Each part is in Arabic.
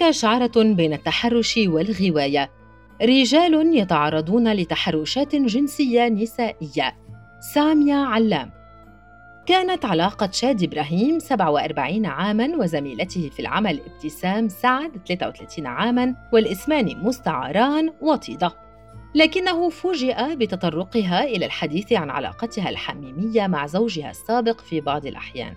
هناك شعرة بين التحرش والغواية. رجال يتعرضون لتحرشات جنسية نسائية. سامية علام. كانت علاقة شاد إبراهيم 47 عاماً وزميلته في العمل ابتسام سعد 33 عاماً والإسمان مستعاران وطيدة. لكنه فوجئ بتطرقها إلى الحديث عن علاقتها الحميمية مع زوجها السابق في بعض الأحيان.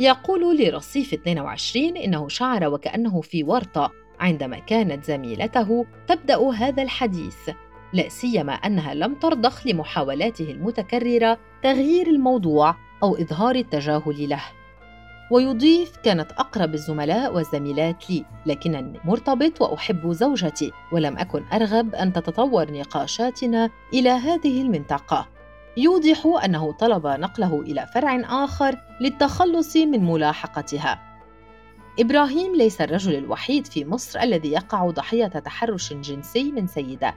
يقول لرصيف 22 إنه شعر وكأنه في ورطة عندما كانت زميلته تبدأ هذا الحديث لا سيما أنها لم ترضخ لمحاولاته المتكررة تغيير الموضوع أو إظهار التجاهل له. ويضيف كانت أقرب الزملاء والزميلات لي لكنني مرتبط وأحب زوجتي ولم أكن أرغب أن تتطور نقاشاتنا إلى هذه المنطقة. يوضح أنه طلب نقله إلى فرع آخر للتخلص من ملاحقتها. إبراهيم ليس الرجل الوحيد في مصر الذي يقع ضحية تحرش جنسي من سيدة.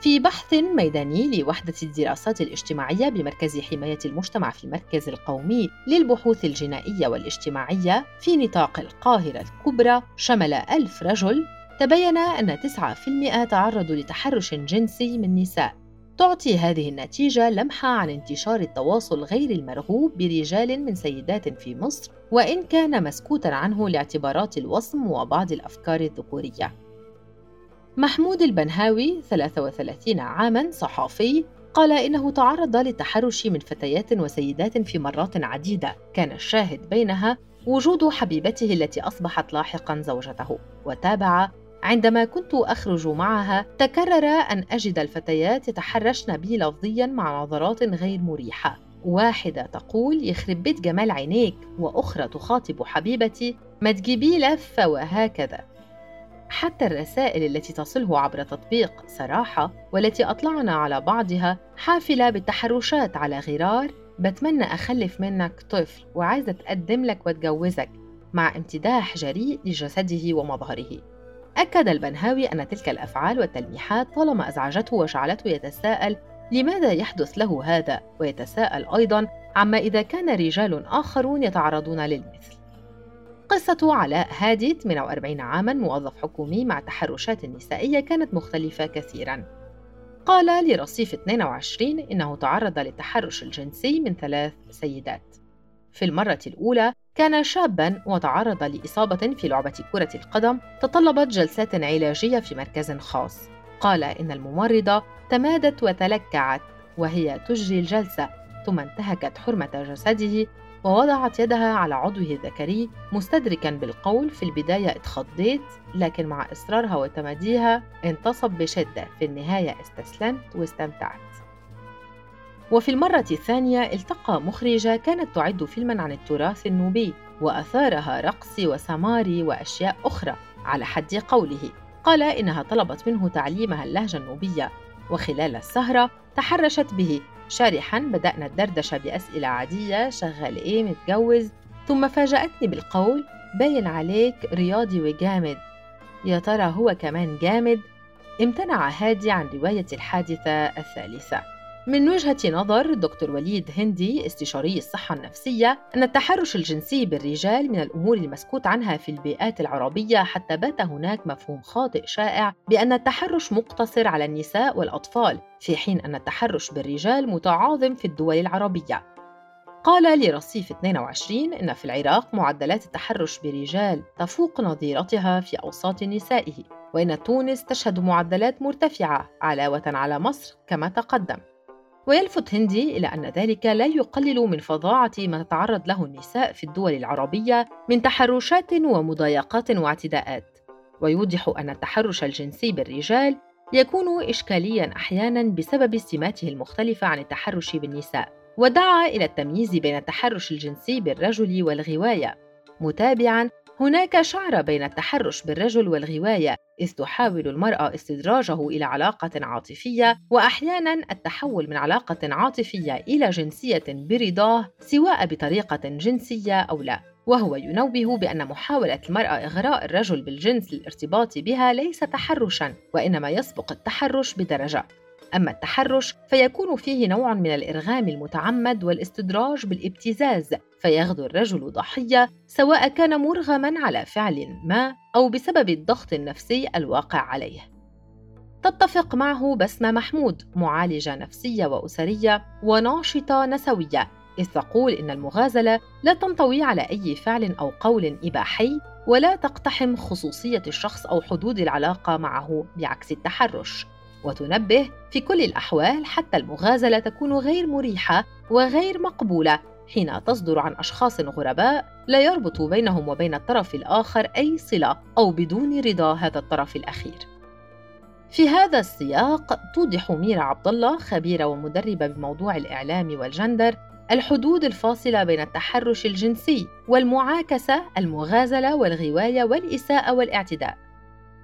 في بحث ميداني لوحدة الدراسات الاجتماعية بمركز حماية المجتمع في المركز القومي للبحوث الجنائية والاجتماعية في نطاق القاهرة الكبرى شمل ألف رجل تبين أن 9% تعرضوا لتحرش جنسي من نساء. تعطي هذه النتيجة لمحة عن انتشار التواصل غير المرغوب برجال من سيدات في مصر وإن كان مسكوتا عنه لاعتبارات الوصم وبعض الأفكار الذكورية. محمود البنهاوي 33 عاماً صحافي قال إنه تعرض للتحرش من فتيات وسيدات في مرات عديدة. كان الشاهد بينها وجود حبيبته التي أصبحت لاحقاً زوجته وتابع عندما كنت أخرج معها تكرر أن أجد الفتيات يتحرشن بي لفظياً مع نظرات غير مريحة. واحدة تقول يخرب بيت جمال عينيك وأخرى تخاطب حبيبتي ما تجيبي لفة وهكذا. حتى الرسائل التي تصله عبر تطبيق صراحة والتي أطلعنا على بعضها حافلة بالتحرشات على غرار بتمنى أخلف منك طفل وعايزة أتقدم لك وأتجوزك مع امتداح جريء لجسده ومظهره. أكد البنهاوي أن تلك الأفعال والتلميحات طالما أزعجته وجعلته يتساءل لماذا يحدث له هذا ويتساءل أيضا عما إذا كان رجال آخرون يتعرضون للمثل قصة علاء هادي 48 عاماً موظف حكومي مع تحرشات نسائية كانت مختلفة كثيراً. قال لرصيف 22 إنه تعرض للتحرش الجنسي من ثلاث سيدات. في المرة الأولى كان شاباً وتعرض لإصابة في لعبة كرة القدم تطلبت جلسات علاجية في مركز خاص. قال إن الممرضة تمادت وتلكعت وهي تجري الجلسة ثم انتهكت حرمة جسده ووضعت يدها على عضوه الذكري مستدركا بالقول في البداية اتخضيت لكن مع إصرارها وتماديها انتصب بشدة في النهاية استسلمت واستمتعت وفي المرة الثانية التقى مخرجة كانت تعد فيلما عن التراث النوبي وأثارها رقص وسماري وأشياء أخرى على حد قوله. قال إنها طلبت منه تعليمها اللهجة النوبية. وخلال السهرة تحرشت به. شارحا بدأنا الدردشة بأسئلة عادية شغال إيه متجوز. ثم فاجأتني بالقول باين عليك رياضي وجامد. يا ترى هو كمان جامد؟ امتنع هادي عن رواية الحادثة الثالثة. من وجهة نظر دكتور وليد هندي استشاري الصحة النفسية أن التحرش الجنسي بالرجال من الأمور المسكوت عنها في البيئات العربية حتى بات هناك مفهوم خاطئ شائع بأن التحرش مقتصر على النساء والأطفال في حين أن التحرش بالرجال متعاظم في الدول العربية. قال لرصيف 22 إن في العراق معدلات التحرش برجال تفوق نظيرتها في أوساط نسائه وإن تونس تشهد معدلات مرتفعة علاوة على مصر كما تقدم. ويلفت هندي إلى أن ذلك لا يقلل من فظاعة ما تتعرض له النساء في الدول العربية من تحرشات ومضايقات واعتداءات. ويوضح أن التحرش الجنسي بالرجال يكون إشكالياً أحياناً بسبب سماته المختلفة عن التحرش بالنساء ودعا إلى التمييز بين التحرش الجنسي بالرجل والغواية متابعاً هناك شعر بين التحرش بالرجل والغواية إذ تحاول المرأة استدراجه إلى علاقة عاطفية وأحيانا التحول من علاقة عاطفية إلى جنسية برضاه سواء بطريقة جنسية أو لا. وهو ينوه بأن محاولة المرأة إغراء الرجل بالجنس للارتباط بها ليس تحرشا وإنما يسبق التحرش بدرجة. أما التحرش فيكون فيه نوع من الإرغام المتعمد والاستدراج بالابتزاز فيغدو الرجل ضحية سواء كان مرغما على فعل ما أو بسبب الضغط النفسي الواقع عليه. تتفق معه بسمة محمود معالجة نفسية وأسرية وناشطة نسوية إذ تقول إن المغازلة لا تنطوي على أي فعل أو قول إباحي ولا تقتحم خصوصية الشخص أو حدود العلاقة معه بعكس التحرش. وتنبه في كل الأحوال حتى المغازلة تكون غير مريحة وغير مقبولة حين تصدر عن أشخاص غرباء لا يربط بينهم وبين الطرف الآخر أي صلة أو بدون رضا هذا الطرف الأخير. في هذا السياق توضح ميرا عبد الله خبيرة ومدربة بموضوع الإعلام والجندر الحدود الفاصلة بين التحرش الجنسي والمعاكسة، المغازلة والغواية والإساءة والاعتداء.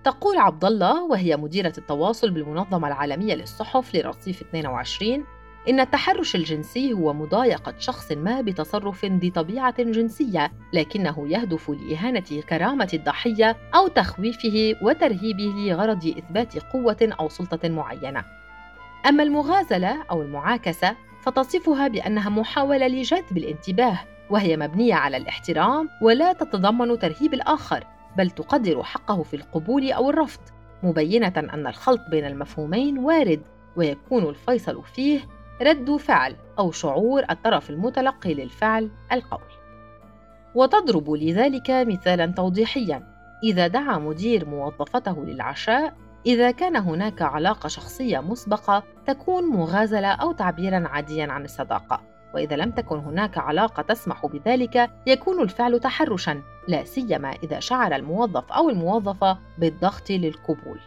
تقول عبد الله وهي مديرة التواصل بالمنظمة العالمية للصحف لرصيف 22 إن التحرش الجنسي هو مضايقة شخص ما بتصرف ذي طبيعة جنسية، لكنه يهدف لإهانة كرامة الضحية أو تخويفه وترهيبه لغرض إثبات قوة أو سلطة معينة. أما المغازلة أو المعاكسة فتصفها بأنها محاولة لجذب الانتباه وهي مبنية على الاحترام ولا تتضمن ترهيب الآخر بل تقدر حقه في القبول أو الرفض مبينة أن الخلط بين المفهومين وارد ويكون الفيصل فيه رد فعل أو شعور الطرف المتلقي للفعل القول. وتضرب لذلك مثالا توضيحيا إذا دعا مدير موظفته للعشاء إذا كان هناك علاقة شخصية مسبقة تكون مغازلة أو تعبيرا عاديا عن الصداقة. وإذا لم تكن هناك علاقة تسمح بذلك يكون الفعل تحرشا لا سيما إذا شعر الموظف أو الموظفة بالضغط للقبول.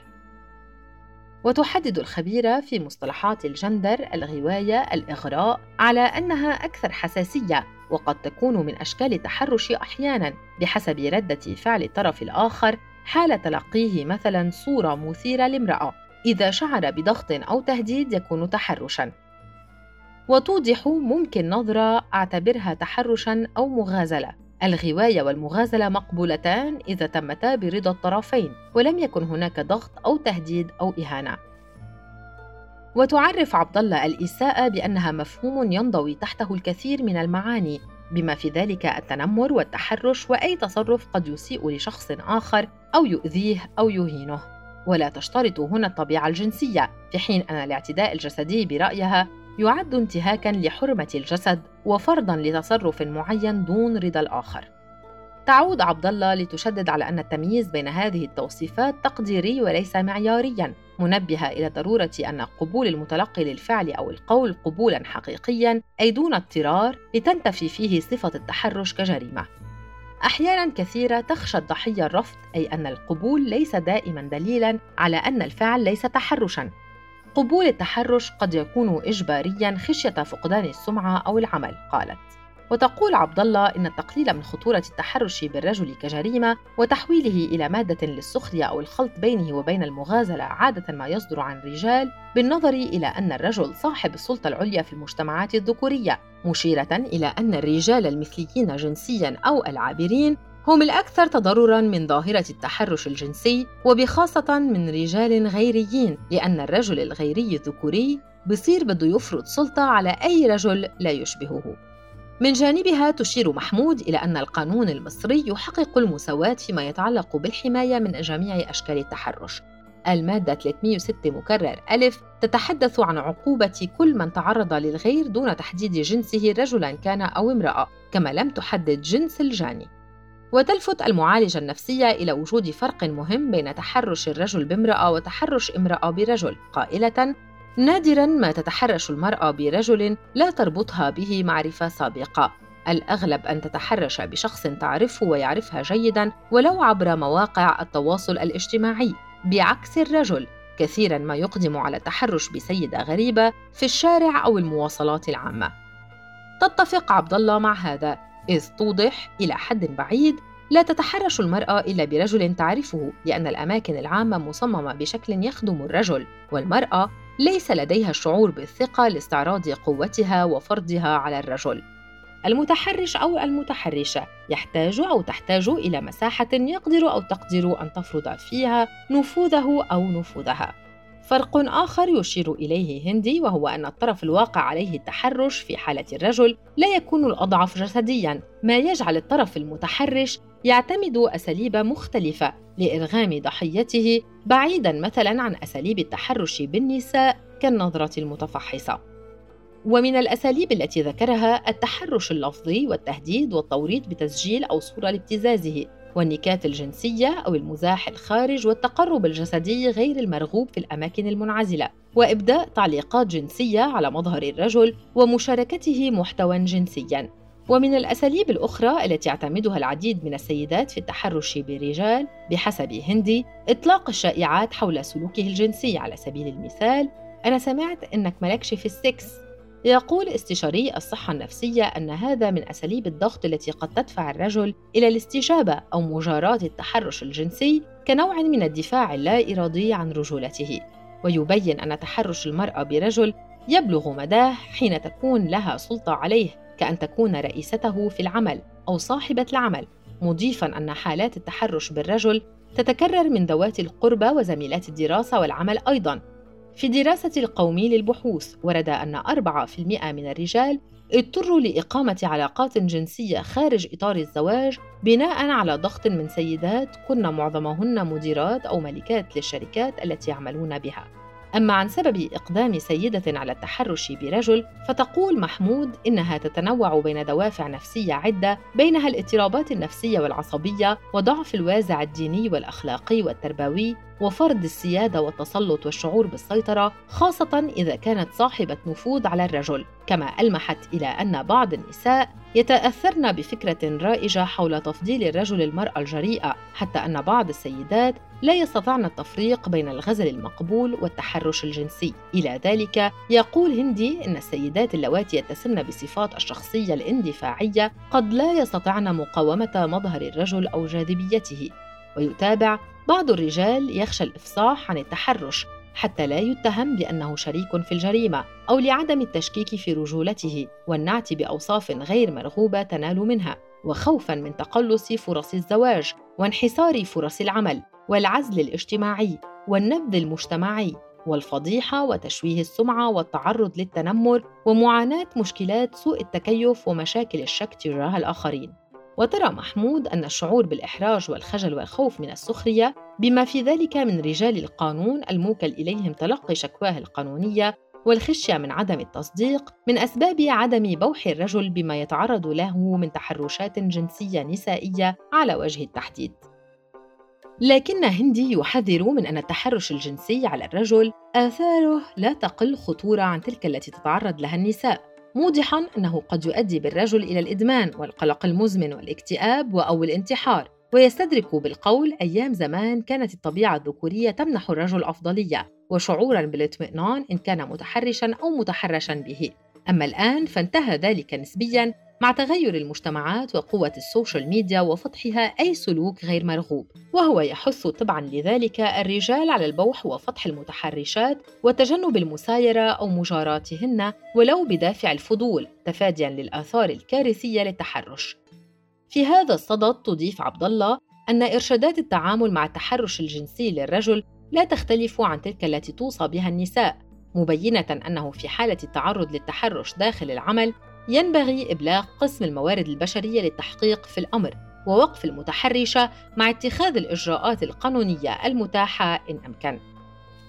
وتحدد الخبيرة في مصطلحات الجندر الغواية الإغراء على أنها أكثر حساسية وقد تكون من أشكال التحرش أحيانا بحسب ردة فعل الطرف الآخر حال تلقيه مثلا صورة مثيرة لامرأة. إذا شعر بضغط أو تهديد يكون تحرشا. وتوضح ممكن نظرة أعتبرها تحرشا أو مغازلة. الغواية والمغازلة مقبولتان إذا تمتا برضا الطرفين ولم يكن هناك ضغط أو تهديد أو إهانة. وتعرف عبد الله الإساءة بأنها مفهوم ينضوي تحته الكثير من المعاني بما في ذلك التنمر والتحرش وأي تصرف قد يسيء لشخص آخر أو يؤذيه أو يهينه. ولا تشترط هنا الطبيعة الجنسية في حين أن الاعتداء الجسدي برأيها يعد انتهاكا لحرمة الجسد وفرضا لتصرف معين دون رضا الآخر. تعود عبد الله لتشدد على أن التمييز بين هذه التوصيفات تقديري وليس معياريا منبهه إلى ضرورة أن قبول المتلقي للفعل أو القول قبولا حقيقيا أي دون اضطرار لتنتفي فيه صفة التحرش كجريمة. أحيانا كثيرة تخشى الضحية الرفض أي أن القبول ليس دائما دليلا على أن الفعل ليس تحرشا. قبول التحرش قد يكون اجباريا خشية فقدان السمعة أو العمل قالت. وتقول عبد الله إن التقليل من خطورة التحرش بالرجل كجريمة وتحويله إلى مادة للسخرية أو الخلط بينه وبين المغازلة عادة ما يصدر عن رجال بالنظر إلى أن الرجل صاحب السلطة العليا في المجتمعات الذكورية مشيرة إلى أن الرجال المثليين جنسيا أو العابرين هم الأكثر تضرراً من ظاهرة التحرش الجنسي وبخاصة من رجال غيريين لأن الرجل الغيري الذكوري بصير بده يفرض سلطة على أي رجل لا يشبهه. من جانبها تشير محمود إلى أن القانون المصري يحقق المساواة فيما يتعلق بالحماية من جميع أشكال التحرش. المادة 306 مكرر ألف تتحدث عن عقوبة كل من تعرض للغير دون تحديد جنسه رجلا كان أو امرأة كما لم تحدد جنس الجاني. وتلفت المعالجة النفسية إلى وجود فرق مهم بين تحرش الرجل بامرأة وتحرش امرأة برجل. قائلة نادرا ما تتحرش المرأة برجل لا تربطها به معرفة سابقة. الأغلب أن تتحرش بشخص تعرفه ويعرفها جيدا ولو عبر مواقع التواصل الاجتماعي. بعكس الرجل كثيرا ما يقدم على التحرش بسيدة غريبة في الشارع أو المواصلات العامة. تتفق عبد الله مع هذا. إذ توضح إلى حد بعيد لا تتحرش المرأة إلا برجل تعرفه لأن الأماكن العامة مصممة بشكل يخدم الرجل والمرأة ليس لديها الشعور بالثقة لاستعراض قوتها وفرضها على الرجل. المتحرش أو المتحرشة يحتاج أو تحتاج إلى مساحة يقدر أو تقدر أن تفرض فيها نفوذه أو نفوذها. فرق آخر يشير إليه هندي وهو أن الطرف الواقع عليه التحرش في حالة الرجل لا يكون الأضعف جسدياً، ما يجعل الطرف المتحرش يعتمد أساليب مختلفة لإرغام ضحيته بعيداً مثلاً عن أساليب التحرش بالنساء كالنظرة المتفحصة. ومن الأساليب التي ذكرها التحرش اللفظي والتهديد والتوريط بتسجيل أو صورة لابتزازه والنكات الجنسية أو المزاح الخارج والتقرب الجسدي غير المرغوب في الأماكن المنعزلة وإبداء تعليقات جنسية على مظهر الرجل ومشاركته محتوى جنسياً. ومن الأساليب الأخرى التي يعتمدها العديد من السيدات في التحرش بالرجال بحسب هندي إطلاق الشائعات حول سلوكه الجنسي. على سبيل المثال أنا سمعت إنك ملكش في السكس. يقول استشاري الصحة النفسية أن هذا من أساليب الضغط التي قد تدفع الرجل إلى الاستجابة أو مجاراة التحرش الجنسي كنوع من الدفاع اللا إرادي عن رجولته. ويبين أن تحرش المرأة برجل يبلغ مداه حين تكون لها سلطة عليه كأن تكون رئيسته في العمل أو صاحبة العمل مضيفا أن حالات التحرش بالرجل تتكرر من ذوات القربى وزميلات الدراسة والعمل أيضا. في دراسة القومي للبحوث ورد أن 4% من الرجال اضطروا لإقامة علاقات جنسية خارج إطار الزواج بناء على ضغط من سيدات كن معظمهن مديرات أو ملكات للشركات التي يعملون بها. أما عن سبب إقدام سيدة على التحرش برجل فتقول محمود إنها تتنوع بين دوافع نفسية عدة بينها الاضطرابات النفسية والعصبية وضعف الوازع الديني والأخلاقي والتربوي وفرض السيادة والتسلط والشعور بالسيطرة خاصة إذا كانت صاحبة نفوذ على الرجل. كما ألمحت إلى أن بعض النساء يتأثرن بفكرة رائجة حول تفضيل الرجل المرأة الجريئة حتى أن بعض السيدات لا يستطعن التفريق بين الغزل المقبول والتحرش الجنسي. إلى ذلك يقول هندي إن السيدات اللواتي يتسمن بصفات الشخصية الاندفاعية قد لا يستطعن مقاومة مظهر الرجل أو جاذبيته. ويتابع بعض الرجال يخشى الإفصاح عن التحرش حتى لا يتهم بأنه شريك في الجريمة أو لعدم التشكيك في رجولته والنعت بأوصاف غير مرغوبة تنال منها. وخوفا من تقلص فرص الزواج وانحسار فرص العمل. والعزل الاجتماعي والنبذ المجتمعي والفضيحة وتشويه السمعة والتعرض للتنمر ومعاناة مشكلات سوء التكيف ومشاكل الشك تجاه الآخرين وترى محمود أن الشعور بالإحراج والخجل والخوف من السخرية بما في ذلك من رجال القانون الموكل إليهم تلقي شكواه القانونية والخشية من عدم التصديق من أسباب عدم بوح الرجل بما يتعرض له من تحرشات جنسية نسائية على وجه التحديد. لكن هندي يحذر من أن التحرش الجنسي على الرجل آثاره لا تقل خطورة عن تلك التي تتعرض لها النساء، موضحا أنه قد يؤدي بالرجل إلى الإدمان والقلق المزمن والاكتئاب أو الانتحار ويستدرك بالقول أيام زمان كانت الطبيعة الذكورية تمنح الرجل أفضلية وشعورا بالاطمئنان إن كان متحرشا أو متحرشا به. أما الآن فانتهى ذلك نسبيا مع تغير المجتمعات وقوة ال social media وفضحها أي سلوك غير مرغوب. وهو يحث تبعا لذلك الرجال على البوح وفضح المتحرشات وتجنب المسايرة أو مجاراتهن ولو بدافع الفضول تفاديا للآثار الكارثية للتحرش. في هذا الصدد تضيف عبد الله أن إرشادات التعامل مع التحرش الجنسي للرجل لا تختلف عن تلك التي توصى بها النساء مبينة أنه في حالة التعرض للتحرش داخل العمل ينبغي إبلاغ قسم الموارد البشرية للتحقيق في الأمر ووقف المتحرشة مع اتخاذ الإجراءات القانونية المتاحة إن أمكن.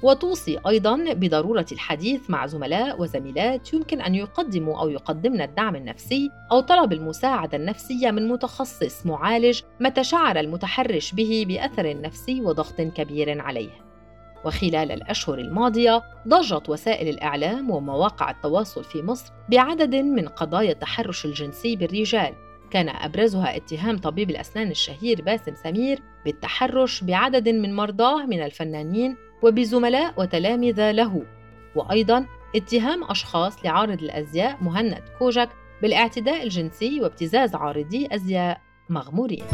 وتوصي أيضاً بضرورة الحديث مع زملاء وزميلات يمكن أن يقدموا أو يقدمن الدعم النفسي أو طلب المساعدة النفسية من متخصص معالج متى شعر المتحرش به بأثر نفسي وضغط كبير عليه. وخلال الأشهر الماضية ضجت وسائل الإعلام ومواقع التواصل في مصر بعدد من قضايا التحرش الجنسي بالرجال. كان أبرزها اتهام طبيب الأسنان الشهير باسم سمير بالتحرش بعدد من مرضاه من الفنانين وبزملاء وتلامذة له. وأيضا اتهام أشخاص لعارض الأزياء مهند كوجك بالاعتداء الجنسي وابتزاز عارضي أزياء مغمورين.